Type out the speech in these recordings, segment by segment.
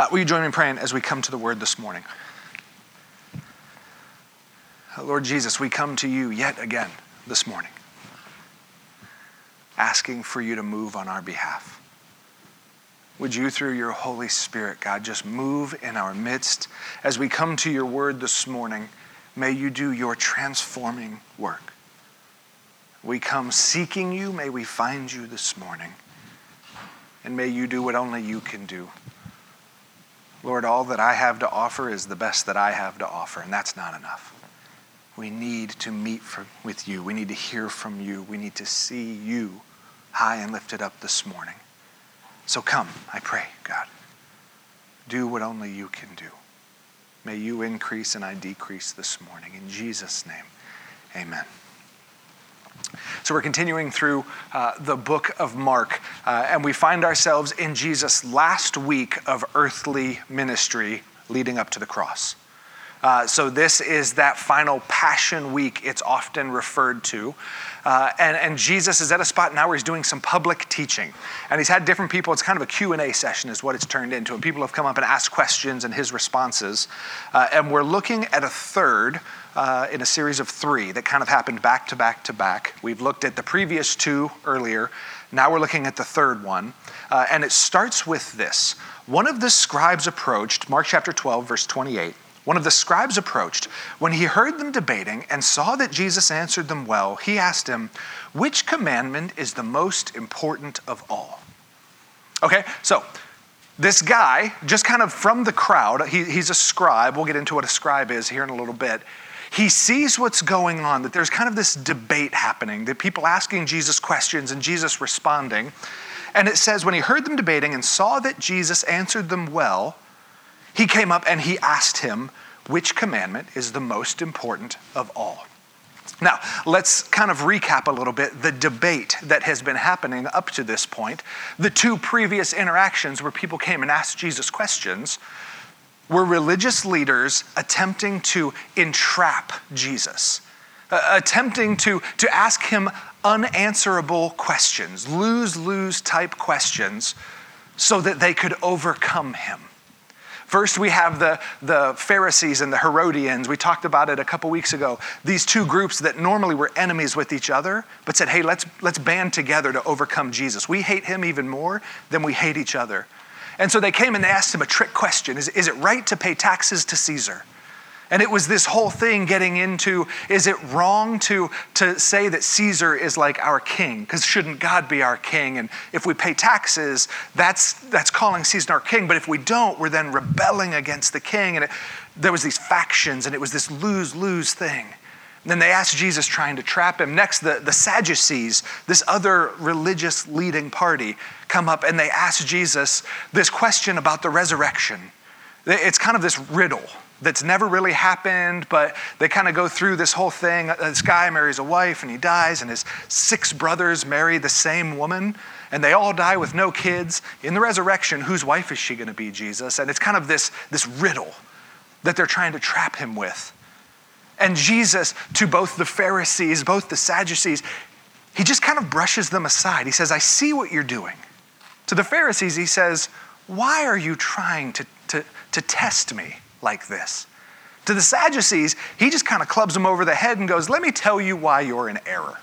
Uh, will you join me in praying as we come to the word this morning? Lord Jesus, we come to you yet again this morning, asking for you to move on our behalf. Would you, through your Holy Spirit, God, just move in our midst as we come to your word this morning? May you do your transforming work. We come seeking you. May we find you this morning. And may you do what only you can do. Lord, all that I have to offer is the best that I have to offer, and that's not enough. We need to meet for, with you. We need to hear from you. We need to see you high and lifted up this morning. So come, I pray, God. Do what only you can do. May you increase and I decrease this morning. In Jesus' name, amen. So we're continuing through uh, the book of Mark, uh, and we find ourselves in Jesus' last week of earthly ministry leading up to the cross. Uh, so, this is that final Passion Week, it's often referred to. Uh, and, and Jesus is at a spot now where he's doing some public teaching. And he's had different people, it's kind of a Q&A session is what it's turned into. And people have come up and asked questions and his responses. Uh, and we're looking at a third uh, in a series of three that kind of happened back to back to back. We've looked at the previous two earlier. Now we're looking at the third one. Uh, and it starts with this. One of the scribes approached, Mark chapter 12, verse 28. One of the scribes approached. When he heard them debating and saw that Jesus answered them well, he asked him, Which commandment is the most important of all? Okay, so this guy, just kind of from the crowd, he, he's a scribe. We'll get into what a scribe is here in a little bit. He sees what's going on, that there's kind of this debate happening, that people asking Jesus questions and Jesus responding. And it says, when he heard them debating and saw that Jesus answered them well, he came up and he asked him, which commandment is the most important of all? Now, let's kind of recap a little bit the debate that has been happening up to this point. The two previous interactions where people came and asked Jesus questions were religious leaders attempting to entrap Jesus, uh, attempting to, to ask him unanswerable questions, lose lose type questions, so that they could overcome him. First, we have the, the Pharisees and the Herodians. We talked about it a couple weeks ago. These two groups that normally were enemies with each other, but said, hey, let's, let's band together to overcome Jesus. We hate him even more than we hate each other. And so they came and they asked him a trick question Is, is it right to pay taxes to Caesar? And it was this whole thing getting into is it wrong to, to say that Caesar is like our king? Because shouldn't God be our king? And if we pay taxes, that's, that's calling Caesar our king. But if we don't, we're then rebelling against the king. And it, there was these factions, and it was this lose lose thing. Then they asked Jesus, trying to trap him. Next, the, the Sadducees, this other religious leading party, come up and they ask Jesus this question about the resurrection. It's kind of this riddle that's never really happened, but they kind of go through this whole thing. Uh, this guy marries a wife and he dies, and his six brothers marry the same woman, and they all die with no kids. In the resurrection, whose wife is she going to be, Jesus? And it's kind of this, this riddle that they're trying to trap him with. And Jesus, to both the Pharisees, both the Sadducees, he just kind of brushes them aside. He says, I see what you're doing. To the Pharisees, he says, Why are you trying to, to, to test me? like this. To the Sadducees, he just kind of clubs them over the head and goes, Let me tell you why you're in error.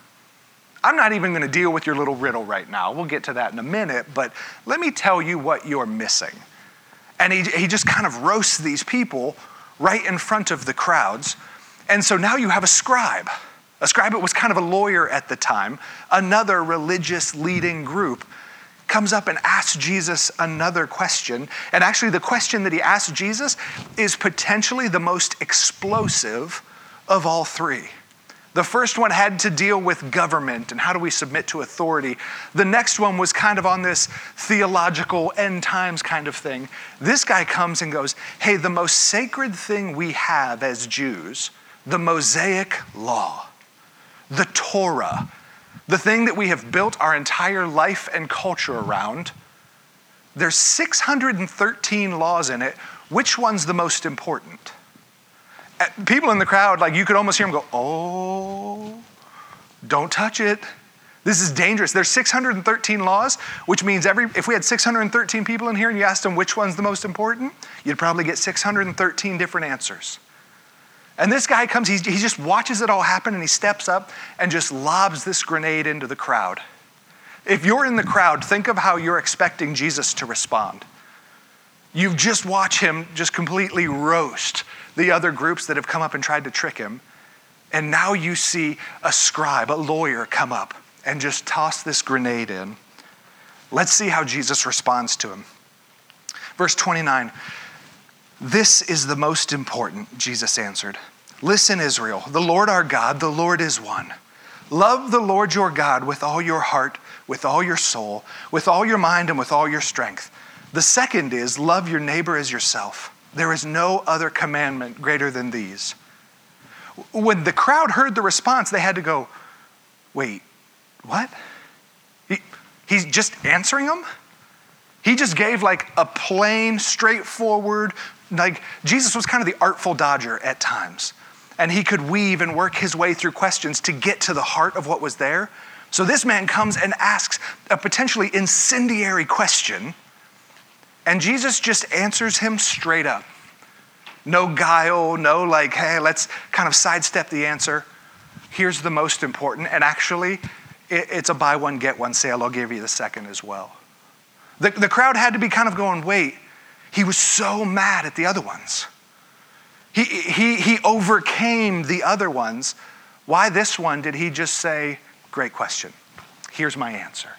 I'm not even going to deal with your little riddle right now. We'll get to that in a minute, but let me tell you what you're missing. And he, he just kind of roasts these people right in front of the crowds. And so now you have a scribe. A scribe was kind of a lawyer at the time, another religious leading group comes up and asks Jesus another question. And actually, the question that he asks Jesus is potentially the most explosive of all three. The first one had to deal with government and how do we submit to authority. The next one was kind of on this theological end times kind of thing. This guy comes and goes, Hey, the most sacred thing we have as Jews, the Mosaic law, the Torah, the thing that we have built our entire life and culture around, there's 613 laws in it. Which one's the most important? Uh, people in the crowd, like you could almost hear them go, oh, don't touch it. This is dangerous. There's 613 laws, which means every if we had 613 people in here and you asked them which one's the most important, you'd probably get 613 different answers. And this guy comes, he, he just watches it all happen and he steps up and just lobs this grenade into the crowd. If you're in the crowd, think of how you're expecting Jesus to respond. You've just watched him just completely roast the other groups that have come up and tried to trick him. And now you see a scribe, a lawyer, come up and just toss this grenade in. Let's see how Jesus responds to him. Verse 29 This is the most important, Jesus answered. Listen, Israel, the Lord our God, the Lord is one. Love the Lord your God with all your heart, with all your soul, with all your mind, and with all your strength. The second is love your neighbor as yourself. There is no other commandment greater than these. When the crowd heard the response, they had to go, Wait, what? He, he's just answering them? He just gave like a plain, straightforward, like Jesus was kind of the artful dodger at times. And he could weave and work his way through questions to get to the heart of what was there. So this man comes and asks a potentially incendiary question, and Jesus just answers him straight up. No guile, no like, hey, let's kind of sidestep the answer. Here's the most important, and actually, it's a buy one, get one sale. I'll give you the second as well. The, the crowd had to be kind of going, wait, he was so mad at the other ones. He, he, he overcame the other ones. Why this one did he just say, great question? Here's my answer.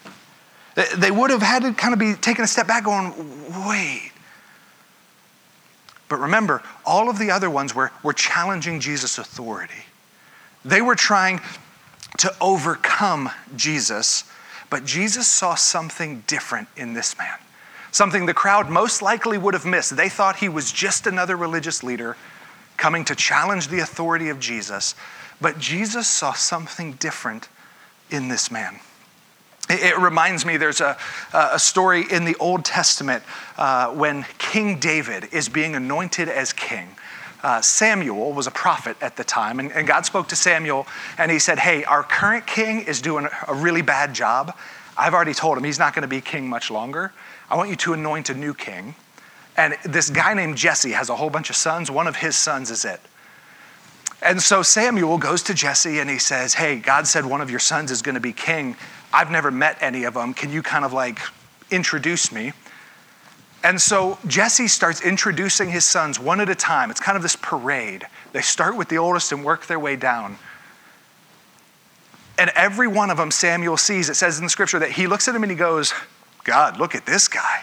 They would have had to kind of be taking a step back, going, wait. But remember, all of the other ones were, were challenging Jesus' authority. They were trying to overcome Jesus, but Jesus saw something different in this man. Something the crowd most likely would have missed. They thought he was just another religious leader coming to challenge the authority of Jesus, but Jesus saw something different in this man. It reminds me, there's a, a story in the Old Testament uh, when King David is being anointed as king uh, Samuel was a prophet at the time, and, and God spoke to Samuel and he said, Hey, our current king is doing a really bad job. I've already told him he's not going to be king much longer. I want you to anoint a new king. And this guy named Jesse has a whole bunch of sons. One of his sons is it. And so Samuel goes to Jesse and he says, Hey, God said one of your sons is going to be king. I've never met any of them. Can you kind of like introduce me? And so Jesse starts introducing his sons one at a time. It's kind of this parade. They start with the oldest and work their way down. And every one of them Samuel sees, it says in the scripture that he looks at him and he goes, God, look at this guy.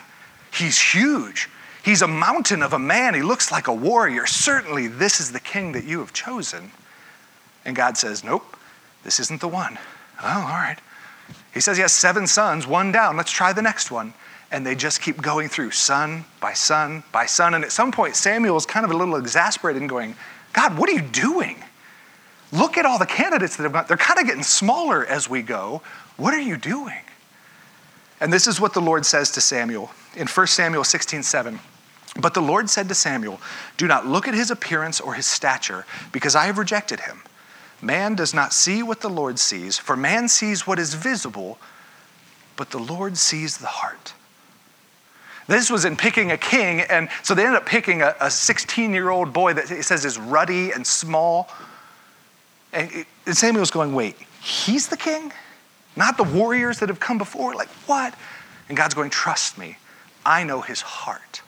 He's huge. He's a mountain of a man. He looks like a warrior. Certainly, this is the king that you have chosen. And God says, Nope, this isn't the one. Oh, all right. He says he has seven sons, one down. Let's try the next one and they just keep going through son by son by son. And at some point, Samuel is kind of a little exasperated and going, God, what are you doing? Look at all the candidates that have gone. They're kind of getting smaller as we go. What are you doing? And this is what the Lord says to Samuel in 1 Samuel 16 7. But the Lord said to Samuel, Do not look at his appearance or his stature, because I have rejected him. Man does not see what the Lord sees, for man sees what is visible, but the Lord sees the heart. This was in picking a king, and so they ended up picking a 16 year old boy that it says is ruddy and small. And, Samuel's going, Wait, he's the king? Not the warriors that have come before? Like, what? And God's going, Trust me, I know his heart.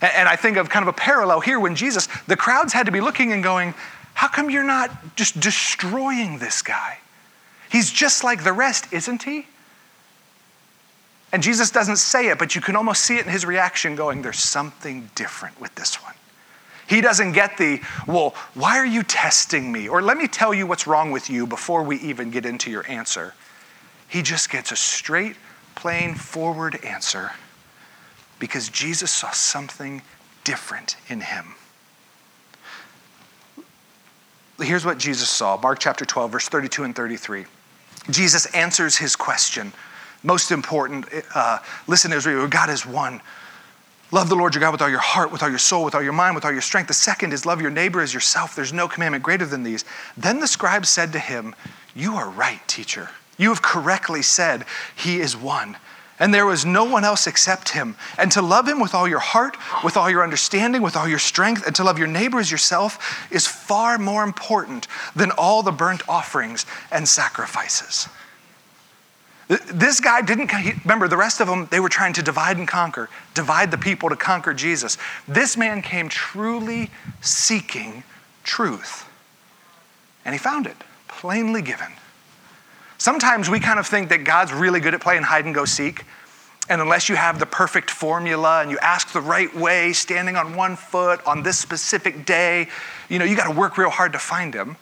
And, I think of kind of a parallel here when Jesus, the crowds had to be looking and going, How come you're not just destroying this guy? He's just like the rest, isn't he? And Jesus doesn't say it, but you can almost see it in his reaction going, There's something different with this one. He doesn't get the, Well, why are you testing me? Or let me tell you what's wrong with you before we even get into your answer. He just gets a straight, plain, forward answer because Jesus saw something different in him. Here's what Jesus saw Mark chapter 12, verse 32 and 33. Jesus answers his question most important, uh, listen, Israel, God is one. Love the Lord your God with all your heart, with all your soul, with all your mind, with all your strength. The second is love your neighbor as yourself. There's no commandment greater than these. Then the scribe said to him, You are right, teacher. You have correctly said, He is one. And there was no one else except Him. And to love Him with all your heart, with all your understanding, with all your strength, and to love your neighbor as yourself is far more important than all the burnt offerings and sacrifices. This guy didn't, remember, the rest of them, they were trying to divide and conquer, divide the people to conquer Jesus. This man came truly seeking truth. And he found it, plainly given. Sometimes we kind of think that God's really good at playing hide and go seek. And unless you have the perfect formula and you ask the right way, standing on one foot on this specific day, you know, you got to work real hard to find him.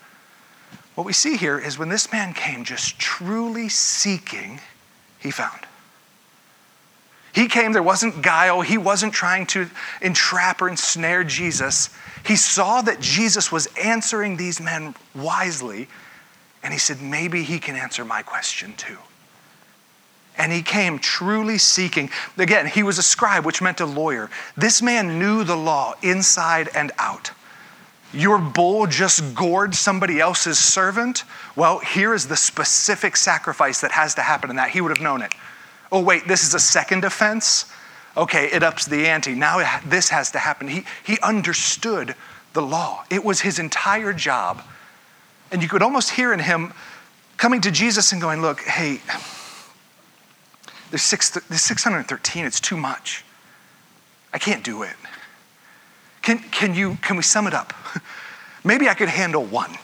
What we see here is when this man came just truly seeking, he found. He came, there wasn't guile, he wasn't trying to entrap or ensnare Jesus. He saw that Jesus was answering these men wisely and he said, maybe he can answer my question too. And he came truly seeking. Again, he was a scribe, which meant a lawyer. This man knew the law inside and out. Your bull just gored somebody else's servant? Well, here is the specific sacrifice that has to happen in that. He would have known it. Oh, wait, this is a second offense? Okay, it ups the ante. Now this has to happen. He, he understood the law, it was his entire job and you could almost hear in him coming to Jesus and going, Look, hey, there's, six, there's 613, it's too much. I can't do it. Can, can, you, can we sum it up? Maybe I could handle one.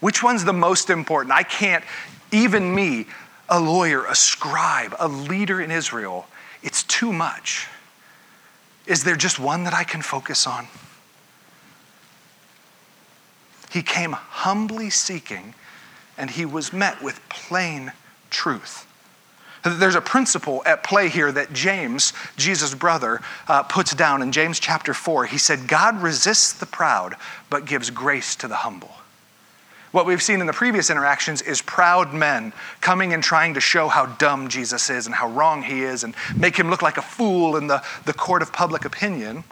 Which one's the most important? I can't, even me, a lawyer, a scribe, a leader in Israel, it's too much. Is there just one that I can focus on? He came humbly seeking, and he was met with plain truth. There's a principle at play here that James, Jesus' brother, uh, puts down in James chapter 4. He said, God resists the proud, but gives grace to the humble. What we've seen in the previous interactions is proud men coming and trying to show how dumb Jesus is and how wrong he is and make him look like a fool in the, the court of public opinion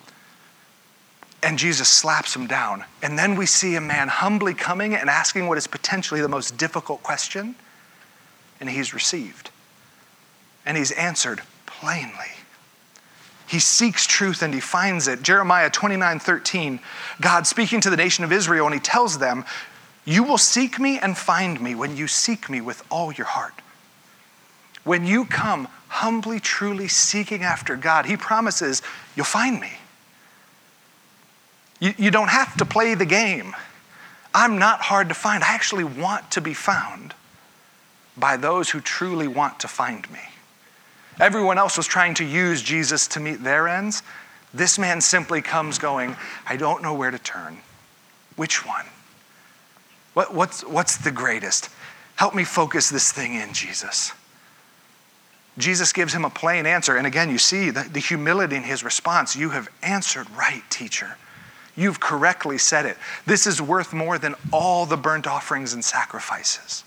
and Jesus slaps him down. And then we see a man humbly coming and asking what is potentially the most difficult question, and he's received. And he's answered plainly. He seeks truth and he finds it. Jeremiah 29 13, God speaking to the nation of Israel, and he tells them, You will seek me and find me when you seek me with all your heart. When you come humbly, truly seeking after God, he promises, You'll find me. You, you don't have to play the game. I'm not hard to find. I actually want to be found by those who truly want to find me. Everyone else was trying to use Jesus to meet their ends. This man simply comes going, I don't know where to turn. Which one? What, what's, what's the greatest? Help me focus this thing in, Jesus. Jesus gives him a plain answer. And again, you see the, the humility in his response. You have answered right, teacher. You've correctly said it. This is worth more than all the burnt offerings and sacrifices.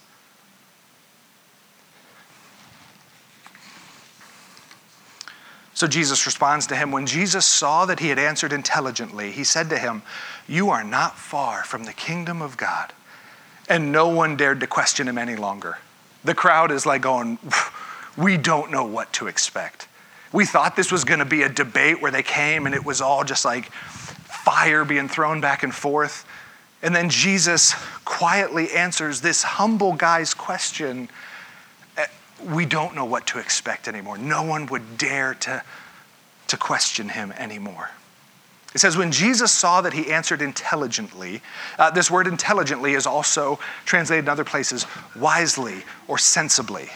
So Jesus responds to him. When Jesus saw that he had answered intelligently, he said to him, You are not far from the kingdom of God. And no one dared to question him any longer. The crowd is like going, We don't know what to expect. We thought this was going to be a debate where they came and it was all just like, fire being thrown back and forth. And then Jesus quietly answers this humble guy's question. Eh, we don't know what to expect anymore. No one would dare to, to question him anymore. It says, when Jesus saw that he answered intelligently, uh, this word intelligently is also translated in other places wisely or sensibly.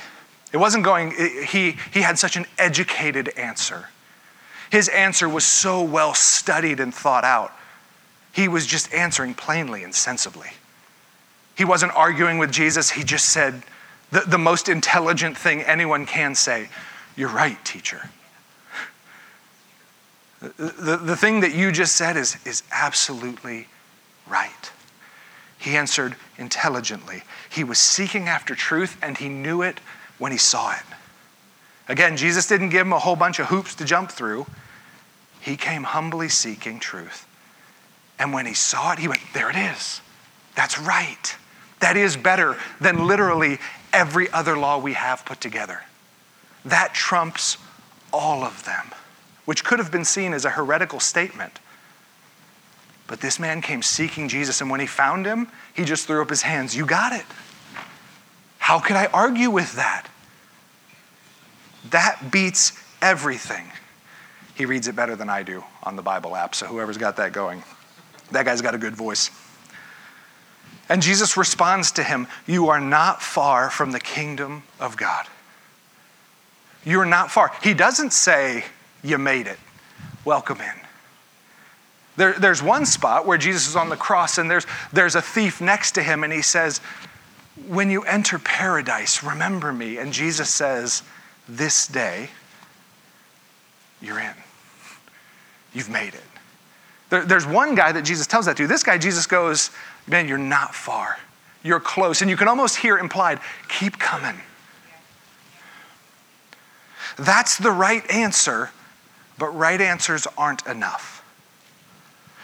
It wasn't going, he, he had such an educated answer. His answer was so well studied and thought out. He was just answering plainly and sensibly. He wasn't arguing with Jesus. He just said the, the most intelligent thing anyone can say You're right, teacher. The, the, the thing that you just said is, is absolutely right. He answered intelligently. He was seeking after truth and he knew it when he saw it. Again, Jesus didn't give him a whole bunch of hoops to jump through. He came humbly seeking truth. And when he saw it, he went, There it is. That's right. That is better than literally every other law we have put together. That trumps all of them, which could have been seen as a heretical statement. But this man came seeking Jesus, and when he found him, he just threw up his hands. You got it. How could I argue with that? That beats everything. He reads it better than I do on the Bible app, so whoever's got that going, that guy's got a good voice. And Jesus responds to him, You are not far from the kingdom of God. You're not far. He doesn't say, You made it. Welcome in. There, there's one spot where Jesus is on the cross and there's, there's a thief next to him, and he says, When you enter paradise, remember me. And Jesus says, This day, you're in. You've made it. There, there's one guy that Jesus tells that to. This guy, Jesus goes, Man, you're not far. You're close. And you can almost hear implied, Keep coming. That's the right answer, but right answers aren't enough.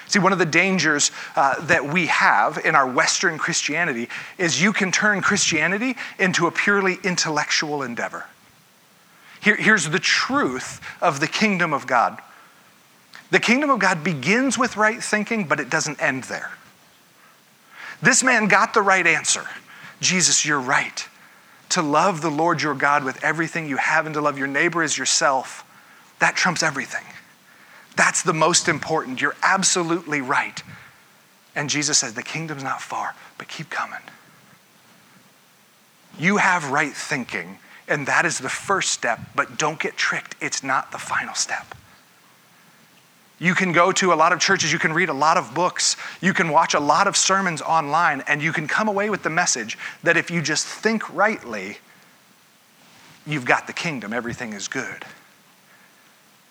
See, one of the dangers uh, that we have in our Western Christianity is you can turn Christianity into a purely intellectual endeavor. Here, here's the truth of the kingdom of God the kingdom of God begins with right thinking, but it doesn't end there. This man got the right answer Jesus, you're right to love the Lord your God with everything you have and to love your neighbor as yourself, that trumps everything. That's the most important. You're absolutely right. And Jesus says, The kingdom's not far, but keep coming. You have right thinking, and that is the first step, but don't get tricked. It's not the final step. You can go to a lot of churches, you can read a lot of books, you can watch a lot of sermons online, and you can come away with the message that if you just think rightly, you've got the kingdom, everything is good.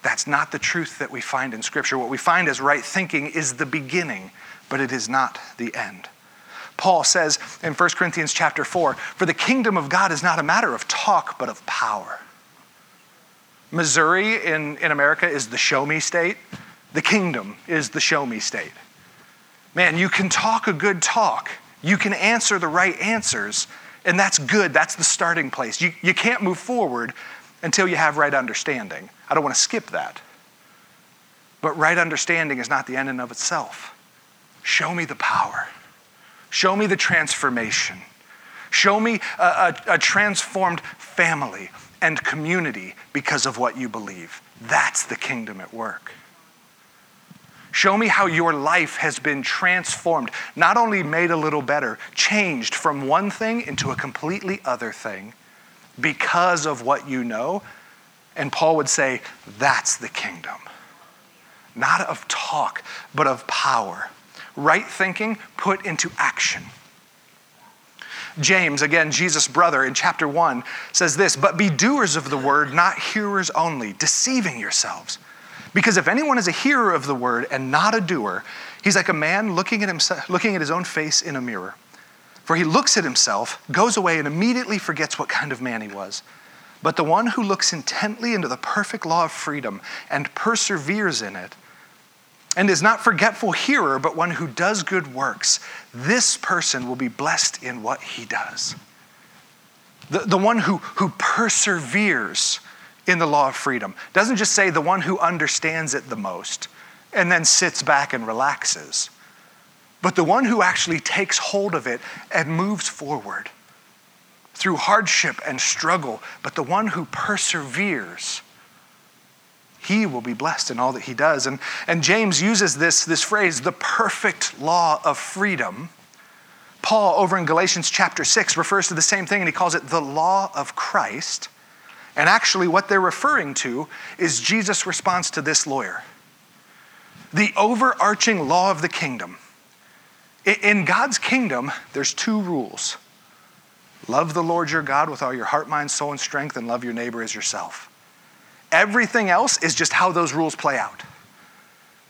That's not the truth that we find in Scripture. What we find as right thinking is the beginning, but it is not the end. Paul says in 1 Corinthians chapter 4 For the kingdom of God is not a matter of talk, but of power. Missouri in, in America is the show me state. The kingdom is the show me state. Man, you can talk a good talk, you can answer the right answers, and that's good. That's the starting place. You, you can't move forward until you have right understanding. I don't want to skip that. But right understanding is not the end in of itself. Show me the power. Show me the transformation. Show me a, a, a transformed family and community because of what you believe. That's the kingdom at work. Show me how your life has been transformed, not only made a little better, changed from one thing into a completely other thing because of what you know. And Paul would say, that's the kingdom. Not of talk, but of power. Right thinking put into action. James, again, Jesus' brother, in chapter 1, says this But be doers of the word, not hearers only, deceiving yourselves. Because if anyone is a hearer of the word and not a doer, he's like a man looking at, himself, looking at his own face in a mirror. For he looks at himself, goes away, and immediately forgets what kind of man he was. But the one who looks intently into the perfect law of freedom and perseveres in it, and is not forgetful hearer, but one who does good works, this person will be blessed in what he does. The, the one who, who perseveres in the law of freedom. Doesn't just say the one who understands it the most and then sits back and relaxes, but the one who actually takes hold of it and moves forward through hardship and struggle, but the one who perseveres. He will be blessed in all that he does. And, and James uses this, this phrase, the perfect law of freedom. Paul, over in Galatians chapter 6, refers to the same thing and he calls it the law of Christ. And actually, what they're referring to is Jesus' response to this lawyer. The overarching law of the kingdom. In God's kingdom, there's two rules love the Lord your God with all your heart, mind, soul, and strength, and love your neighbor as yourself. Everything else is just how those rules play out.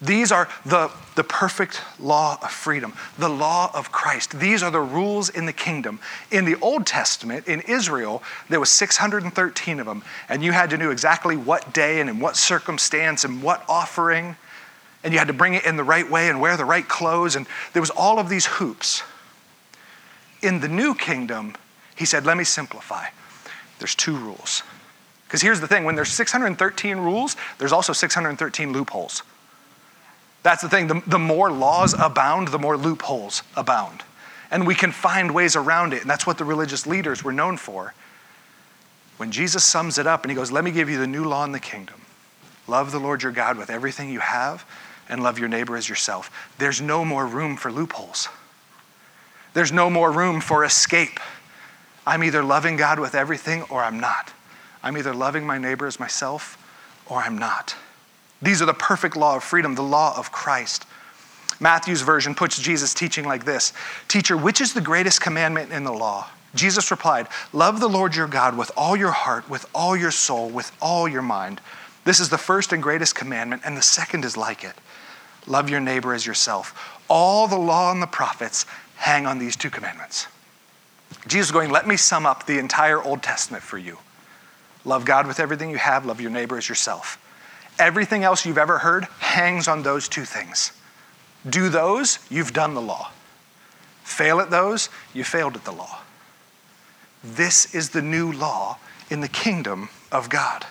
These are the, the perfect law of freedom, the law of Christ. These are the rules in the kingdom. In the Old Testament, in Israel, there was 613 of them, and you had to know exactly what day and in what circumstance and what offering, and you had to bring it in the right way and wear the right clothes, and there was all of these hoops. In the new kingdom, He said, Let me simplify. There's two rules. Because here's the thing when there's 613 rules, there's also 613 loopholes. That's the thing. The, the more laws abound, the more loopholes abound. And we can find ways around it. And that's what the religious leaders were known for. When Jesus sums it up and he goes, Let me give you the new law in the kingdom love the Lord your God with everything you have, and love your neighbor as yourself. There's no more room for loopholes, there's no more room for escape. I'm either loving God with everything or I'm not. I'm either loving my neighbor as myself or I'm not. These are the perfect law of freedom, the law of Christ. Matthew's version puts Jesus' teaching like this Teacher, which is the greatest commandment in the law? Jesus replied, Love the Lord your God with all your heart, with all your soul, with all your mind. This is the first and greatest commandment, and the second is like it love your neighbor as yourself. All the law and the prophets hang on these two commandments. Jesus is going, Let me sum up the entire Old Testament for you. Love God with everything you have, love your neighbor as yourself. Everything else you've ever heard hangs on those two things. Do those, you've done the law. Fail at those, you failed at the law. This is the new law in the kingdom of God.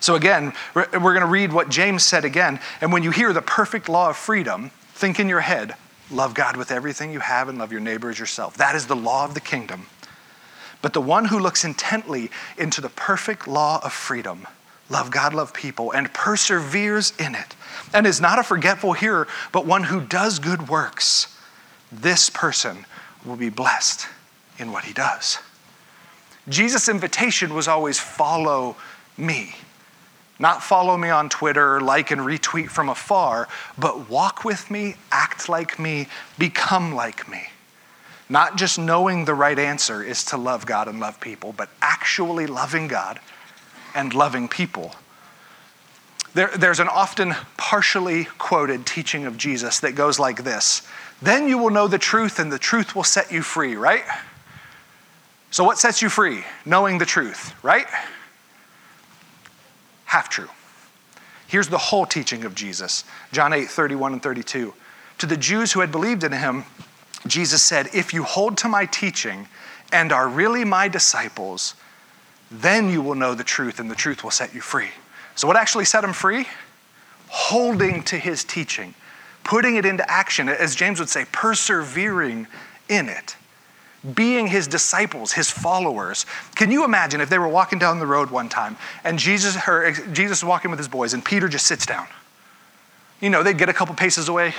So, again, we're going to read what James said again. And when you hear the perfect law of freedom, think in your head love God with everything you have and love your neighbor as yourself. That is the law of the kingdom. But the one who looks intently into the perfect law of freedom, love God, love people, and perseveres in it, and is not a forgetful hearer, but one who does good works, this person will be blessed in what he does. Jesus' invitation was always follow me. Not follow me on Twitter, like and retweet from afar, but walk with me, act like me, become like me. Not just knowing the right answer is to love God and love people, but actually loving God and loving people. There, there's an often partially quoted teaching of Jesus that goes like this Then you will know the truth, and the truth will set you free, right? So, what sets you free? Knowing the truth, right? Half true. Here's the whole teaching of Jesus John 8, 31 and 32. To the Jews who had believed in him, Jesus said, If you hold to my teaching and are really my disciples, then you will know the truth, and the truth will set you free. So, what actually set him free? Holding to his teaching, putting it into action, as James would say, persevering in it being his disciples, his followers. Can you imagine if they were walking down the road one time and Jesus, or Jesus is walking with his boys and Peter just sits down? You know, they'd get a couple paces away.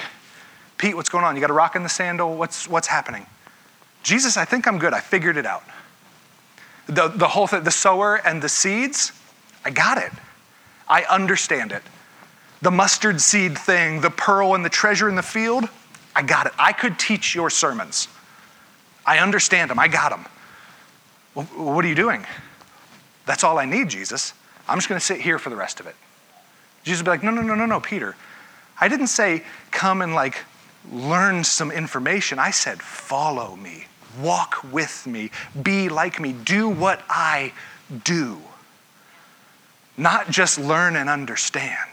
Pete, what's going on? You got a rock in the sandal? What's, what's happening? Jesus, I think I'm good. I figured it out. The, the whole thing, the sower and the seeds, I got it. I understand it. The mustard seed thing, the pearl and the treasure in the field, I got it. I could teach your sermons. I understand them. I got them. Well, what are you doing? That's all I need, Jesus. I'm just going to sit here for the rest of it. Jesus would be like, no, no, no, no, no, Peter. I didn't say come and like learn some information. I said follow me, walk with me, be like me, do what I do. Not just learn and understand,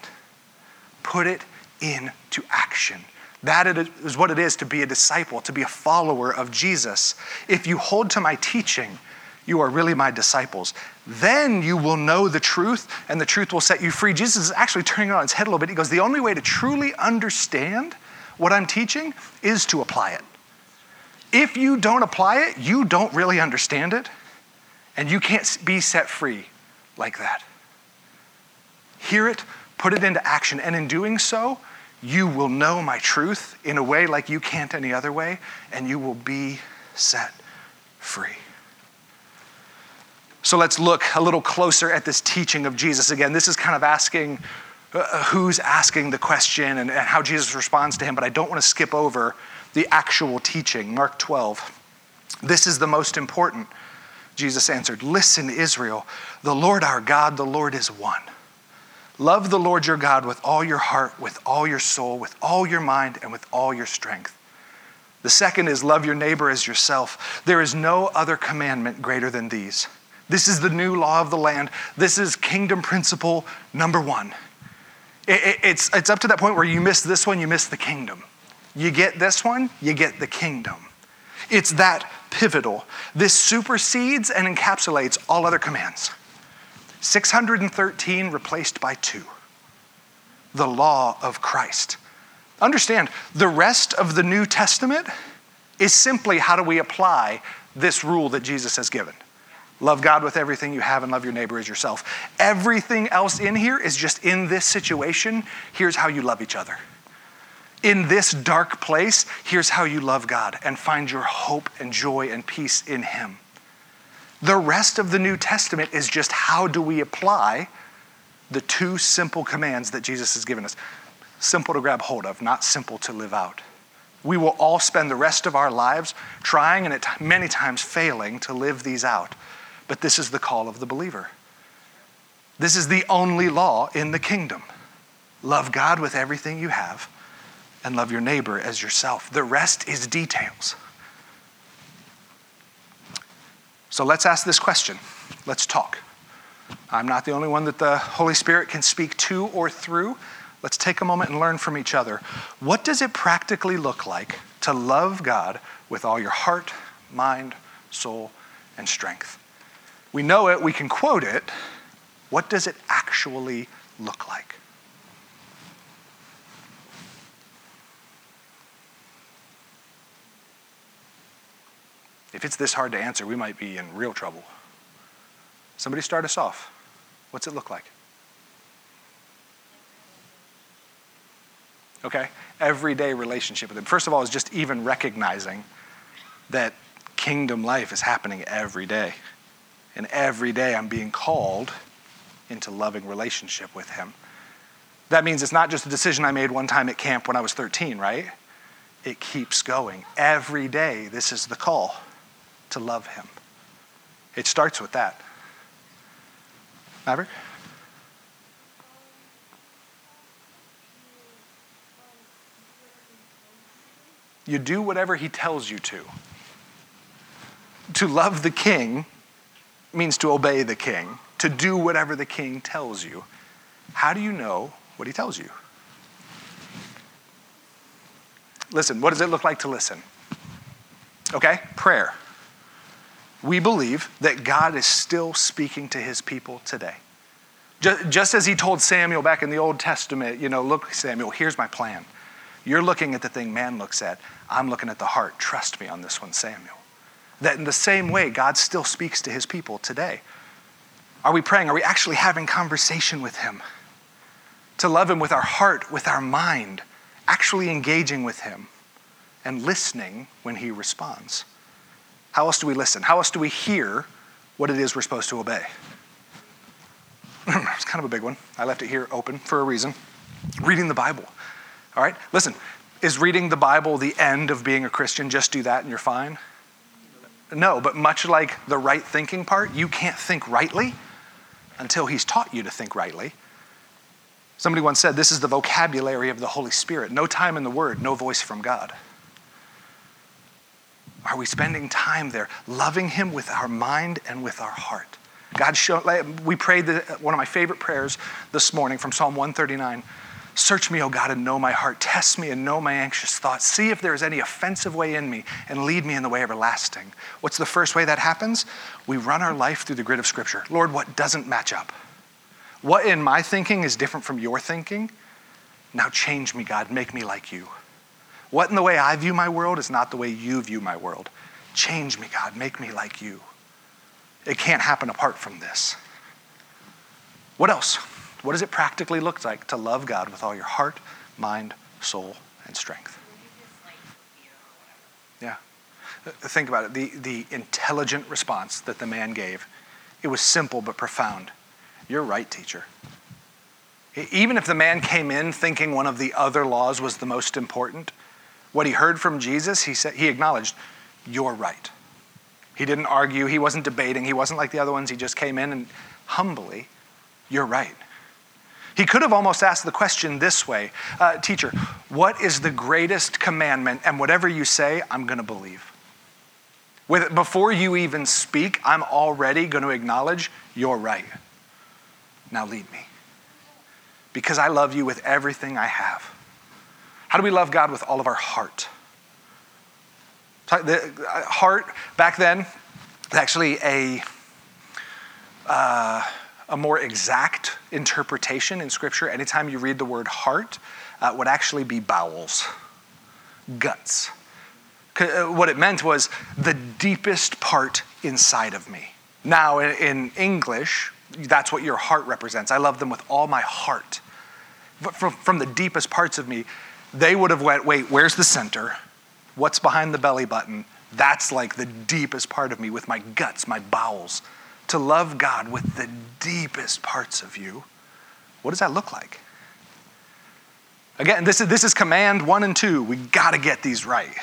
put it into action. That is what it is to be a disciple, to be a follower of Jesus. If you hold to my teaching, you are really my disciples. Then you will know the truth, and the truth will set you free. Jesus is actually turning it on its head a little bit. He goes, The only way to truly understand what I'm teaching is to apply it. If you don't apply it, you don't really understand it, and you can't be set free like that. Hear it, put it into action, and in doing so, you will know my truth in a way like you can't any other way, and you will be set free. So let's look a little closer at this teaching of Jesus. Again, this is kind of asking uh, who's asking the question and, and how Jesus responds to him, but I don't want to skip over the actual teaching. Mark 12. This is the most important. Jesus answered, Listen, Israel, the Lord our God, the Lord is one. Love the Lord your God with all your heart, with all your soul, with all your mind, and with all your strength. The second is love your neighbor as yourself. There is no other commandment greater than these. This is the new law of the land. This is kingdom principle number one. It's, it's up to that point where you miss this one, you miss the kingdom. You get this one, you get the kingdom. It's that pivotal. This supersedes and encapsulates all other commands. 613 replaced by two. The law of Christ. Understand, the rest of the New Testament is simply how do we apply this rule that Jesus has given. Love God with everything you have and love your neighbor as yourself. Everything else in here is just in this situation, here's how you love each other. In this dark place, here's how you love God and find your hope and joy and peace in Him. The rest of the New Testament is just how do we apply the two simple commands that Jesus has given us. Simple to grab hold of, not simple to live out. We will all spend the rest of our lives trying and at many times failing to live these out. But this is the call of the believer. This is the only law in the kingdom. Love God with everything you have and love your neighbor as yourself. The rest is details. So let's ask this question. Let's talk. I'm not the only one that the Holy Spirit can speak to or through. Let's take a moment and learn from each other. What does it practically look like to love God with all your heart, mind, soul, and strength? We know it, we can quote it. What does it actually look like? If it's this hard to answer, we might be in real trouble. Somebody start us off. What's it look like? Okay? Everyday relationship with Him. First of all, is just even recognizing that kingdom life is happening every day. And every day I'm being called into loving relationship with Him. That means it's not just a decision I made one time at camp when I was 13, right? It keeps going. Every day, this is the call to love Him. It starts with that. Maverick? You do whatever he tells you to. To love the king means to obey the king, to do whatever the king tells you. How do you know what he tells you? Listen, what does it look like to listen? Okay, prayer. We believe that God is still speaking to his people today. Just, just as he told Samuel back in the Old Testament, you know, look, Samuel, here's my plan. You're looking at the thing man looks at. I'm looking at the heart. Trust me on this one, Samuel. That in the same way, God still speaks to his people today. Are we praying? Are we actually having conversation with him? To love him with our heart, with our mind, actually engaging with him and listening when he responds. How else do we listen? How else do we hear what it is we're supposed to obey? it's kind of a big one. I left it here open for a reason. Reading the Bible. All right? Listen, is reading the Bible the end of being a Christian? Just do that and you're fine? No, but much like the right thinking part, you can't think rightly until He's taught you to think rightly. Somebody once said, This is the vocabulary of the Holy Spirit. No time in the Word, no voice from God. Are we spending time there, loving Him with our mind and with our heart? God, show, we prayed one of my favorite prayers this morning from Psalm 139. Search me, O God, and know my heart. Test me and know my anxious thoughts. See if there is any offensive way in me and lead me in the way everlasting. What's the first way that happens? We run our life through the grid of Scripture. Lord, what doesn't match up? What in my thinking is different from your thinking? Now change me, God. Make me like you. What in the way I view my world is not the way you view my world. Change me, God. Make me like you. It can't happen apart from this. What else? What does it practically look like to love God with all your heart, mind, soul, and strength? Yeah. Uh, think about it. The, the intelligent response that the man gave, it was simple but profound. You're right, teacher. Even if the man came in thinking one of the other laws was the most important, what he heard from Jesus, he said he acknowledged, "You're right." He didn't argue, he wasn't debating, he wasn't like the other ones. He just came in and humbly, "You're right." He could have almost asked the question this way uh, Teacher, what is the greatest commandment? And whatever you say, I'm going to believe. With, before you even speak, I'm already going to acknowledge you're right. Now lead me. Because I love you with everything I have. How do we love God with all of our heart? The uh, heart, back then, actually a, uh, a more exact interpretation in Scripture. Anytime you read the word heart, uh, would actually be bowels, guts. Uh, what it meant was the deepest part inside of me. Now, in English, that's what your heart represents. I love them with all my heart. But from, from the deepest parts of me, they would have went, wait, where's the center? What's behind the belly button? That's like the deepest part of me with my guts, my bowels. To love God with the deepest parts of you, what does that look like? Again, this is, this is command one and two. We got to get these right.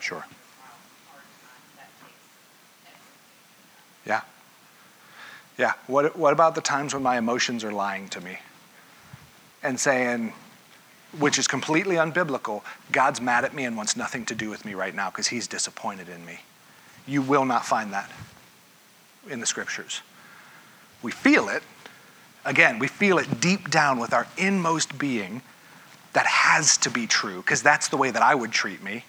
Sure. Yeah. Yeah. What, what about the times when my emotions are lying to me and saying, which is completely unbiblical, God's mad at me and wants nothing to do with me right now because he's disappointed in me? You will not find that in the scriptures. We feel it. Again, we feel it deep down with our inmost being that has to be true because that's the way that I would treat me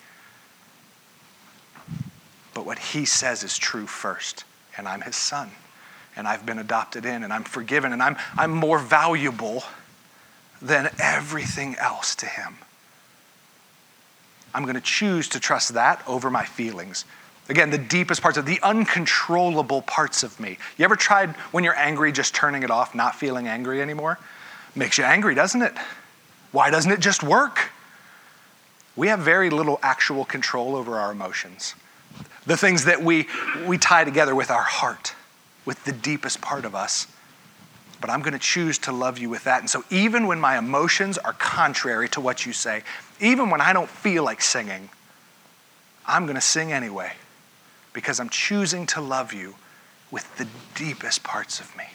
but what he says is true first. And I'm his son. And I've been adopted in, and I'm forgiven, and I'm, I'm more valuable than everything else to him. I'm going to choose to trust that over my feelings. Again, the deepest parts of the uncontrollable parts of me. You ever tried when you're angry just turning it off, not feeling angry anymore? Makes you angry, doesn't it? Why doesn't it just work? We have very little actual control over our emotions the things that we, we tie together with our heart, with the deepest part of us. But I'm going to choose to love you with that. And so, even when my emotions are contrary to what you say, even when I don't feel like singing, I'm going to sing anyway because I'm choosing to love you with the deepest parts of me.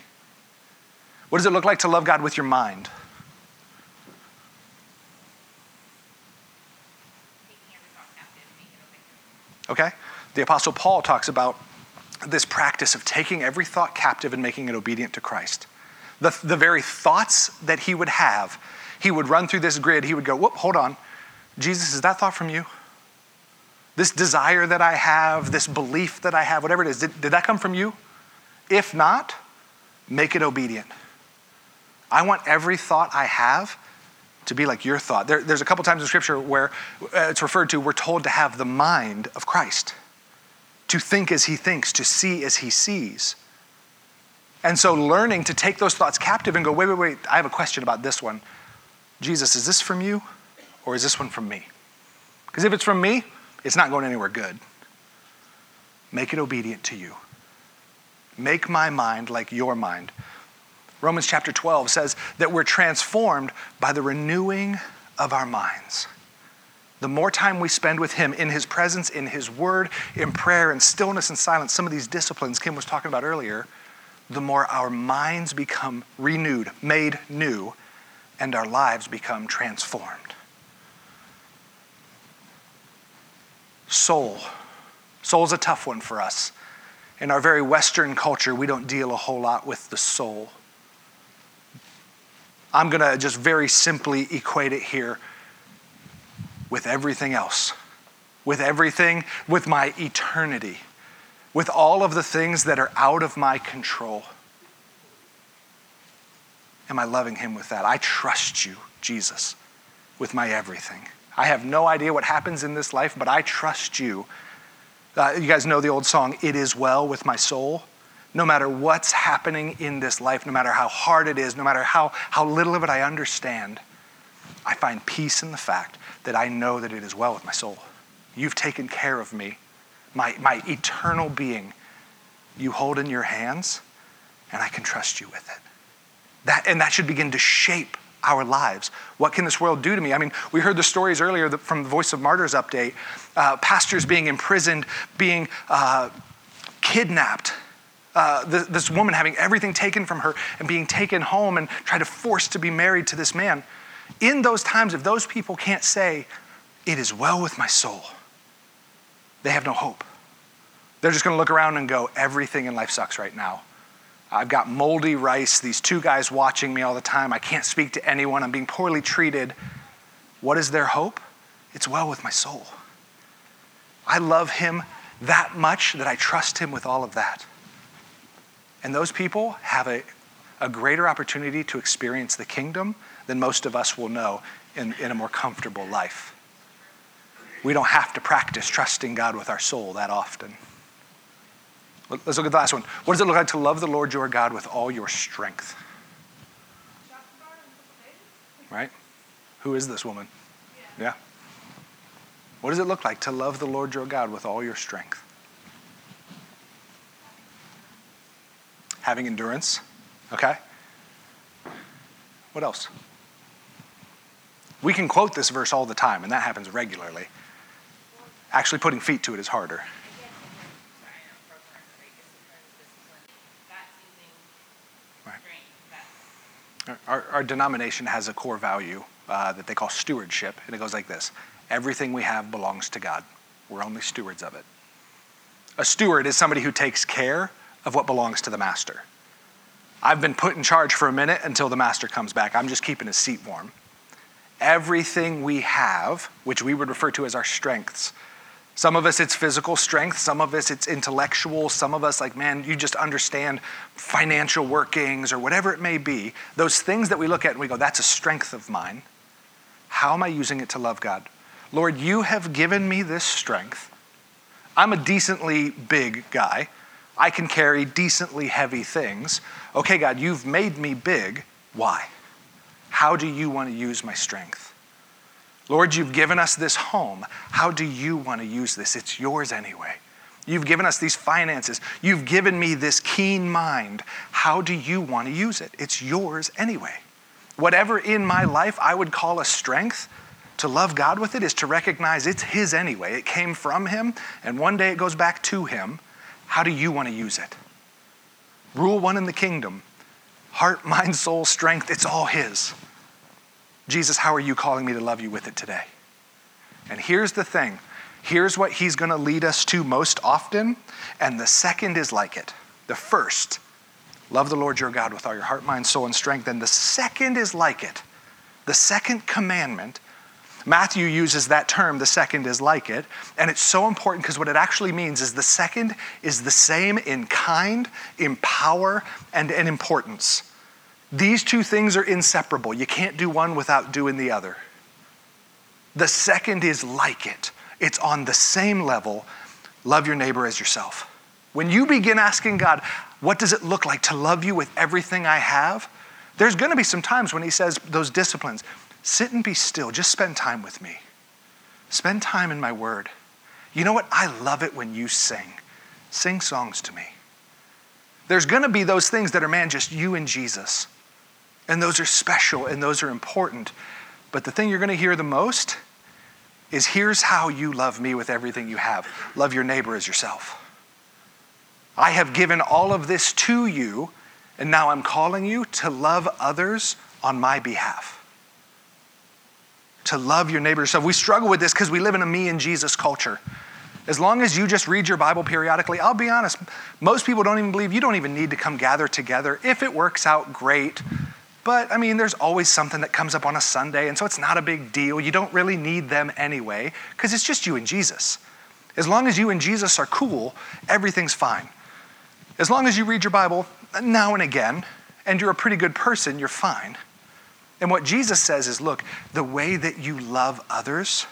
What does it look like to love God with your mind? Okay? The Apostle Paul talks about this practice of taking every thought captive and making it obedient to Christ. The, the very thoughts that he would have, he would run through this grid. He would go, Whoop, hold on. Jesus, is that thought from you? This desire that I have, this belief that I have, whatever it is, did, did that come from you? If not, make it obedient. I want every thought I have to be like your thought. There, there's a couple times in Scripture where uh, it's referred to, we're told to have the mind of Christ to think as he thinks, to see as he sees. And so learning to take those thoughts captive and go, wait, wait, wait, I have a question about this one. Jesus, is this from you or is this one from me? Because if it's from me, it's not going anywhere good. Make it obedient to you. Make my mind like your mind. Romans chapter 12 says that we're transformed by the renewing of our minds. The more time we spend with Him in His presence, in His Word, in prayer, in stillness and silence, some of these disciplines Kim was talking about earlier, the more our minds become renewed, made new, and our lives become transformed. Soul. Soul's a tough one for us. In our very Western culture, we don't deal a whole lot with the soul. I'm going to just very simply equate it here with everything else, with everything, with my eternity, with all of the things that are out of my control. Am I loving Him with that? I trust you, Jesus, with my everything. I have no idea what happens in this life, but I trust you. Uh, you guys know the old song, It Is Well with My Soul? No matter what's happening in this life, no matter how hard it is, no matter how, how little of it I understand, I find peace in the fact that I know that it is well with my soul. You've taken care of me, my, my eternal being. You hold in your hands, and I can trust you with it. That, and that should begin to shape our lives. What can this world do to me? I mean, we heard the stories earlier from the Voice of Martyrs update uh, pastors being imprisoned, being uh, kidnapped. Uh, this woman having everything taken from her and being taken home and tried to force to be married to this man. In those times, if those people can't say, It is well with my soul, they have no hope. They're just going to look around and go, Everything in life sucks right now. I've got moldy rice, these two guys watching me all the time. I can't speak to anyone. I'm being poorly treated. What is their hope? It's well with my soul. I love him that much that I trust him with all of that. And those people have a, a greater opportunity to experience the kingdom than most of us will know in, in a more comfortable life. We don't have to practice trusting God with our soul that often. Let's look at the last one. What does it look like to love the Lord your God with all your strength? Right? Who is this woman? Yeah. What does it look like to love the Lord your God with all your strength? Having endurance. Okay? What else? We can quote this verse all the time, and that happens regularly. Actually, putting feet to it is harder. Our, our, denomination has a core value uh, that they call stewardship, and it goes like this Everything we have belongs to God. We're only stewards of it. A steward is somebody who takes care of what belongs to the master. I've been put in charge for a minute until the master comes back. I'm just keeping his seat warm. Everything we have, which we would refer to as our strengths, some of us, it's physical strength. Some of us, it's intellectual. Some of us, like, man, you just understand financial workings or whatever it may be. Those things that we look at and we go, that's a strength of mine. How am I using it to love God? Lord, you have given me this strength. I'm a decently big guy. I can carry decently heavy things. Okay, God, you've made me big. Why? How do you want to use my strength? Lord, you've given us this home. How do you want to use this? It's yours anyway. You've given us these finances. You've given me this keen mind. How do you want to use it? It's yours anyway. Whatever in my life I would call a strength, to love God with it is to recognize it's His anyway. It came from Him, and one day it goes back to Him. How do you want to use it? Rule one in the kingdom heart, mind, soul, strength, it's all His. Jesus, how are you calling me to love you with it today? And here's the thing here's what He's going to lead us to most often, and the second is like it. The first, love the Lord your God with all your heart, mind, soul, and strength. And the second is like it. The second commandment Matthew uses that term, the second is like it, and it's so important because what it actually means is the second is the same in kind, in power, and in importance. These two things are inseparable. You can't do one without doing the other. The second is like it, it's on the same level. Love your neighbor as yourself. When you begin asking God, what does it look like to love you with everything I have? There's going to be some times when He says those disciplines Sit and be still. Just spend time with me. Spend time in my word. You know what? I love it when you sing. Sing songs to me. There's going to be those things that are, man, just you and Jesus. And those are special and those are important. But the thing you're going to hear the most is here's how you love me with everything you have love your neighbor as yourself. I have given all of this to you, and now I'm calling you to love others on my behalf to love your neighbor yourself. We struggle with this because we live in a me and Jesus culture. As long as you just read your Bible periodically, I'll be honest, most people don't even believe you don't even need to come gather together. If it works out, great. But I mean, there's always something that comes up on a Sunday, and so it's not a big deal. You don't really need them anyway, because it's just you and Jesus. As long as you and Jesus are cool, everything's fine. As long as you read your Bible now and again, and you're a pretty good person, you're fine. And what Jesus says is look, the way that you love others,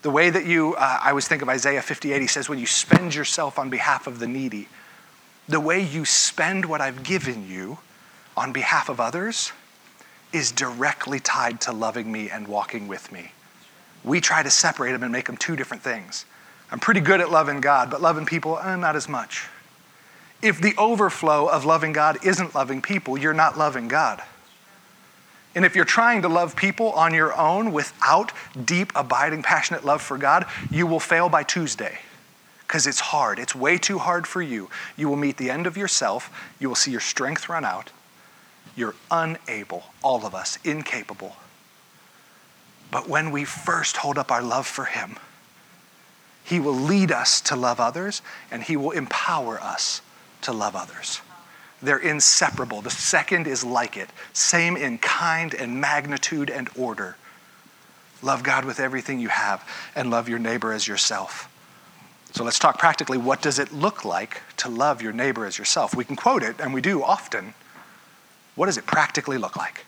the way that you, uh, I always think of Isaiah 58, he says, when you spend yourself on behalf of the needy, the way you spend what I've given you on behalf of others is directly tied to loving me and walking with me. We try to separate them and make them two different things. I'm pretty good at loving God, but loving people, eh, not as much. If the overflow of loving God isn't loving people, you're not loving God. And if you're trying to love people on your own without deep, abiding, passionate love for God, you will fail by Tuesday because it's hard. It's way too hard for you. You will meet the end of yourself. You will see your strength run out. You're unable, all of us, incapable. But when we first hold up our love for Him, He will lead us to love others and He will empower us to love others. They're inseparable. The second is like it, same in kind and magnitude and order. Love God with everything you have and love your neighbor as yourself. So let's talk practically. What does it look like to love your neighbor as yourself? We can quote it, and we do often. What does it practically look like?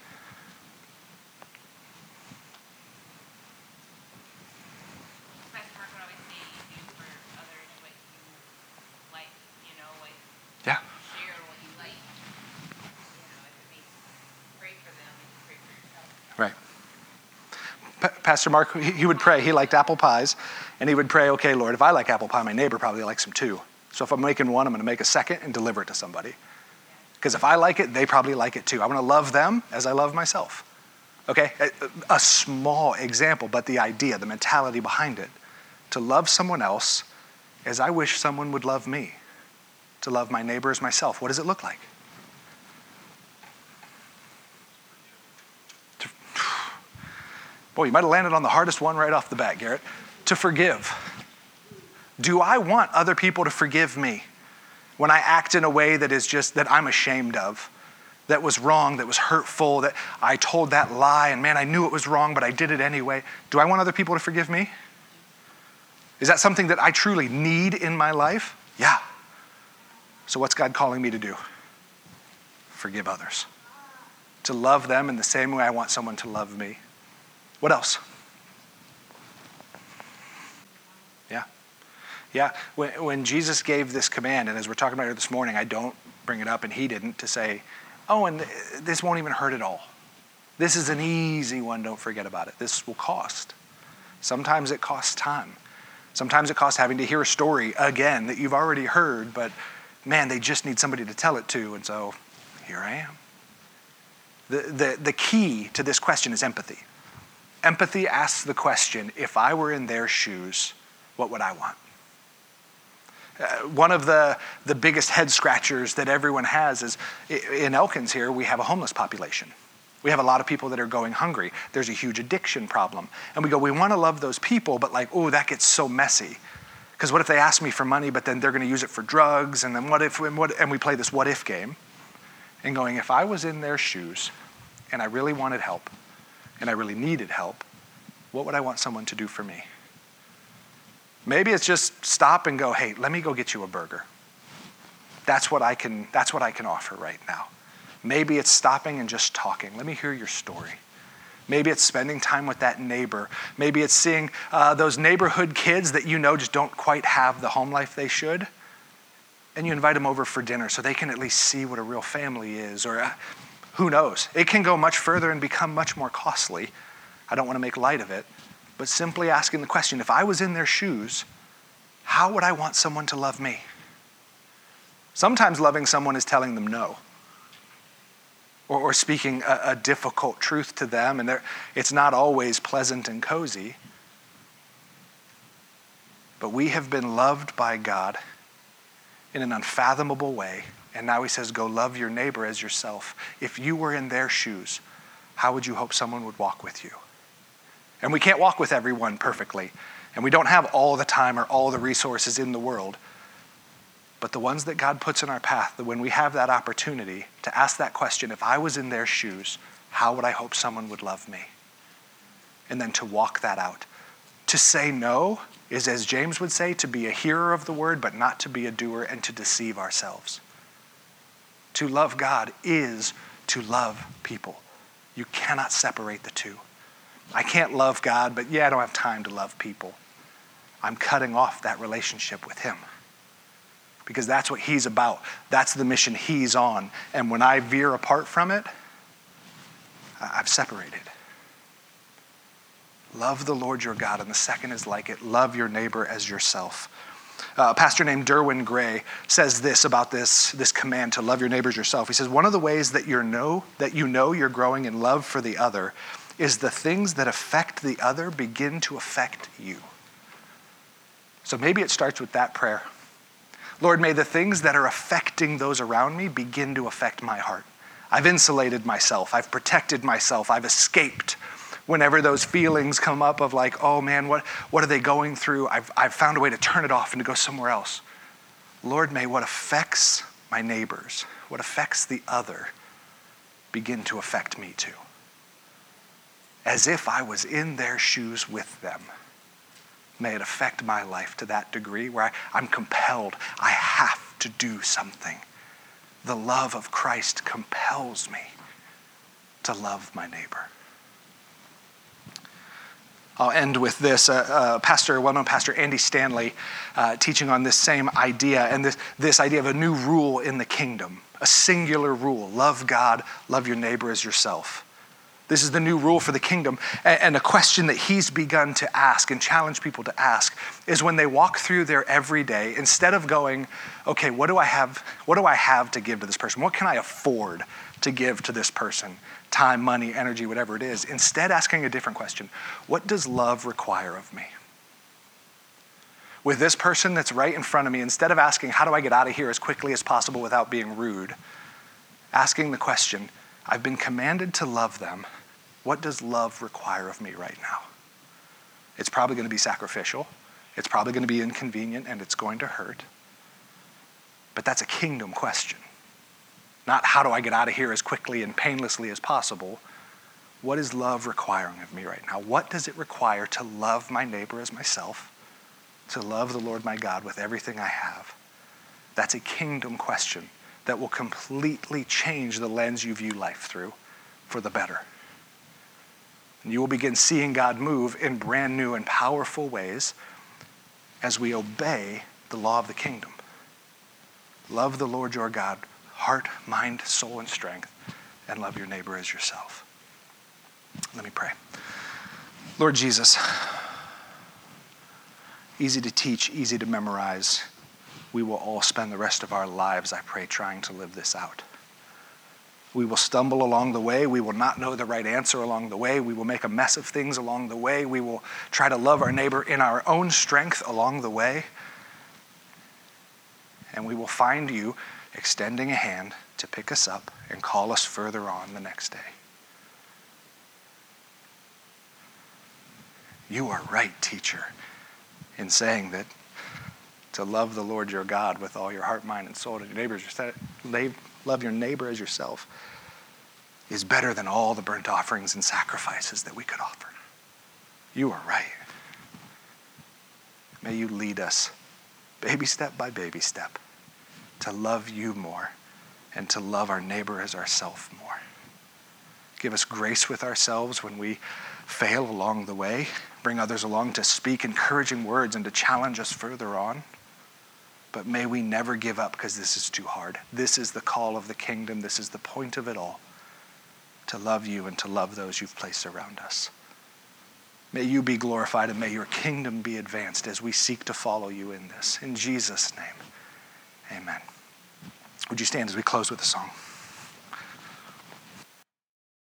Yeah. Right. Pastor Mark, he would pray. He liked apple pies, and he would pray, okay, Lord, if I like apple pie, my neighbor probably likes them too. So if I'm making one, I'm going to make a second and deliver it to somebody. Because if I like it, they probably like it too. I want to love them as I love myself. Okay? A, a small example, but the idea, the mentality behind it. To love someone else as I wish someone would love me. To love my neighbor as myself. What does it look like? Boy, you might have landed on the hardest one right off the bat, Garrett. To forgive. Do I want other people to forgive me when I act in a way that is just that I'm ashamed of? That was wrong, that was hurtful, that I told that lie, and man, I knew it was wrong, but I did it anyway. Do I want other people to forgive me? Is that something that I truly need in my life? Yeah. So, what's God calling me to do? Forgive others. To love them in the same way I want someone to love me. What else? Yeah. Yeah. When, when Jesus gave this command, and as we're talking about it this morning, I don't bring it up, and he didn't, to say, oh, and this won't even hurt at all. This is an easy one, don't forget about it. This will cost. Sometimes it costs time. Sometimes it costs having to hear a story again that you've already heard, but man, they just need somebody to tell it to, and so here I am. The, the, the key to this question is empathy. Empathy asks the question if I were in their shoes, what would I want? Uh, one of the, the biggest head scratchers that everyone has is in Elkins here, we have a homeless population. We have a lot of people that are going hungry. There's a huge addiction problem. And we go, we want to love those people, but like, oh, that gets so messy. Because what if they ask me for money, but then they're going to use it for drugs? And then what if, and, what, and we play this what if game. And going, if I was in their shoes and I really wanted help, and I really needed help, what would I want someone to do for me? Maybe it's just stop and go, hey, let me go get you a burger. That's what I can, that's what I can offer right now. Maybe it's stopping and just talking. Let me hear your story. Maybe it's spending time with that neighbor. Maybe it's seeing uh, those neighborhood kids that you know just don't quite have the home life they should. And you invite them over for dinner so they can at least see what a real family is. Or uh, who knows? It can go much further and become much more costly. I don't want to make light of it, but simply asking the question if I was in their shoes, how would I want someone to love me? Sometimes loving someone is telling them no. Or, or speaking a, a, difficult truth to them, and it's not always pleasant and cozy. But we have been loved by God in an unfathomable way and now he says, Go love your neighbor as yourself. If you were in their shoes, how would you hope someone would walk with you? And we can't walk with everyone perfectly. And we don't have all the time or all the resources in the world. But the ones that God puts in our path, that when we have that opportunity to ask that question, if I was in their shoes, how would I hope someone would love me? And then to walk that out. To say no is, as James would say, to be a hearer of the word, but not to be a doer and to deceive ourselves. To love God is to love people. You cannot separate the two. I can't love God, but yeah, I don't have time to love people. I'm cutting off that relationship with Him because that's what He's about. That's the mission He's on. And when I veer apart from it, I've separated. Love the Lord your God, and the second is like it love your neighbor as yourself. Uh, a pastor named Derwin Gray says this about this, this command to love your neighbors yourself. He says, One of the ways that, you know, that you know you're growing in love for the other is the things that affect the other begin to affect you. So maybe it starts with that prayer. Lord, may the things that are affecting those around me begin to affect my heart. I've insulated myself, I've protected myself, I've escaped whenever those feelings come up of like, oh man, what, what are they going through? I've, I've found a way to turn it off and to go somewhere else. Lord, may what affects my neighbors, what affects the other, begin to affect me too. As if I was in their shoes with them. May it affect my life to that degree where I, I'm compelled, I have to do something. The love of Christ compels me to love my neighbor. I'll end with this. Uh, uh, pastor, well-known pastor Andy Stanley, uh, teaching on this same idea and this, this idea of a new rule in the kingdom, a singular rule: love God, love your neighbor as yourself. This is the new rule for the kingdom. And, a question that he's begun to ask and challenge people to ask is when they walk through their everyday, instead of going, "Okay, what do I have? What do I have to give to this person? What can I afford to give to this person?" time, money, energy, whatever it is, instead asking a different question What does love require of me? With this person that's right in front of me, instead of asking, How do I get out of here as quickly as possible without being rude? asking the question, I've been commanded to love them. What does love require of me right now? It's probably going to be sacrificial. It's probably going to be inconvenient and it's going to hurt. But that's a kingdom question. Not how do I get out of here as quickly and painlessly as possible. What is love requiring of me right now? What does it require to love my neighbor as myself? To love the Lord my God with everything I have? That's a kingdom question that will completely change the lens you view life through for the better. And you will begin seeing God move in brand new and powerful ways as we obey the law of the kingdom. Love the Lord your God heart, mind, soul, and strength, and love your neighbor as yourself. Let me pray. Lord Jesus, easy to teach, easy to memorize. We will all spend the rest of our lives, I pray, trying to live this out. We will stumble along the way. We will not know the right answer along the way. We will make a mess of things along the way. We will try to love our neighbor in our own strength along the way. And we will find you extending a hand to pick us up and call us further on the next day. You are right, teacher, in saying that to love the Lord your God with all your heart, mind, and soul, and your neighbors, love your neighbor as yourself, is better than all the burnt offerings and sacrifices that we could offer. You are right. May you lead us, baby step by baby step to love you more and to love our neighbor as ourself more. Give us grace with ourselves when we fail along the way. Bring others along to speak encouraging words and to challenge us further on. But may we never give up because this is too hard. This is the call of the kingdom. This is the point of it all to love you and to love those you've placed around us. May you be glorified and may your kingdom be advanced as we seek to follow you in this. In Jesus' name. Amen. Would you stand as we close with a song?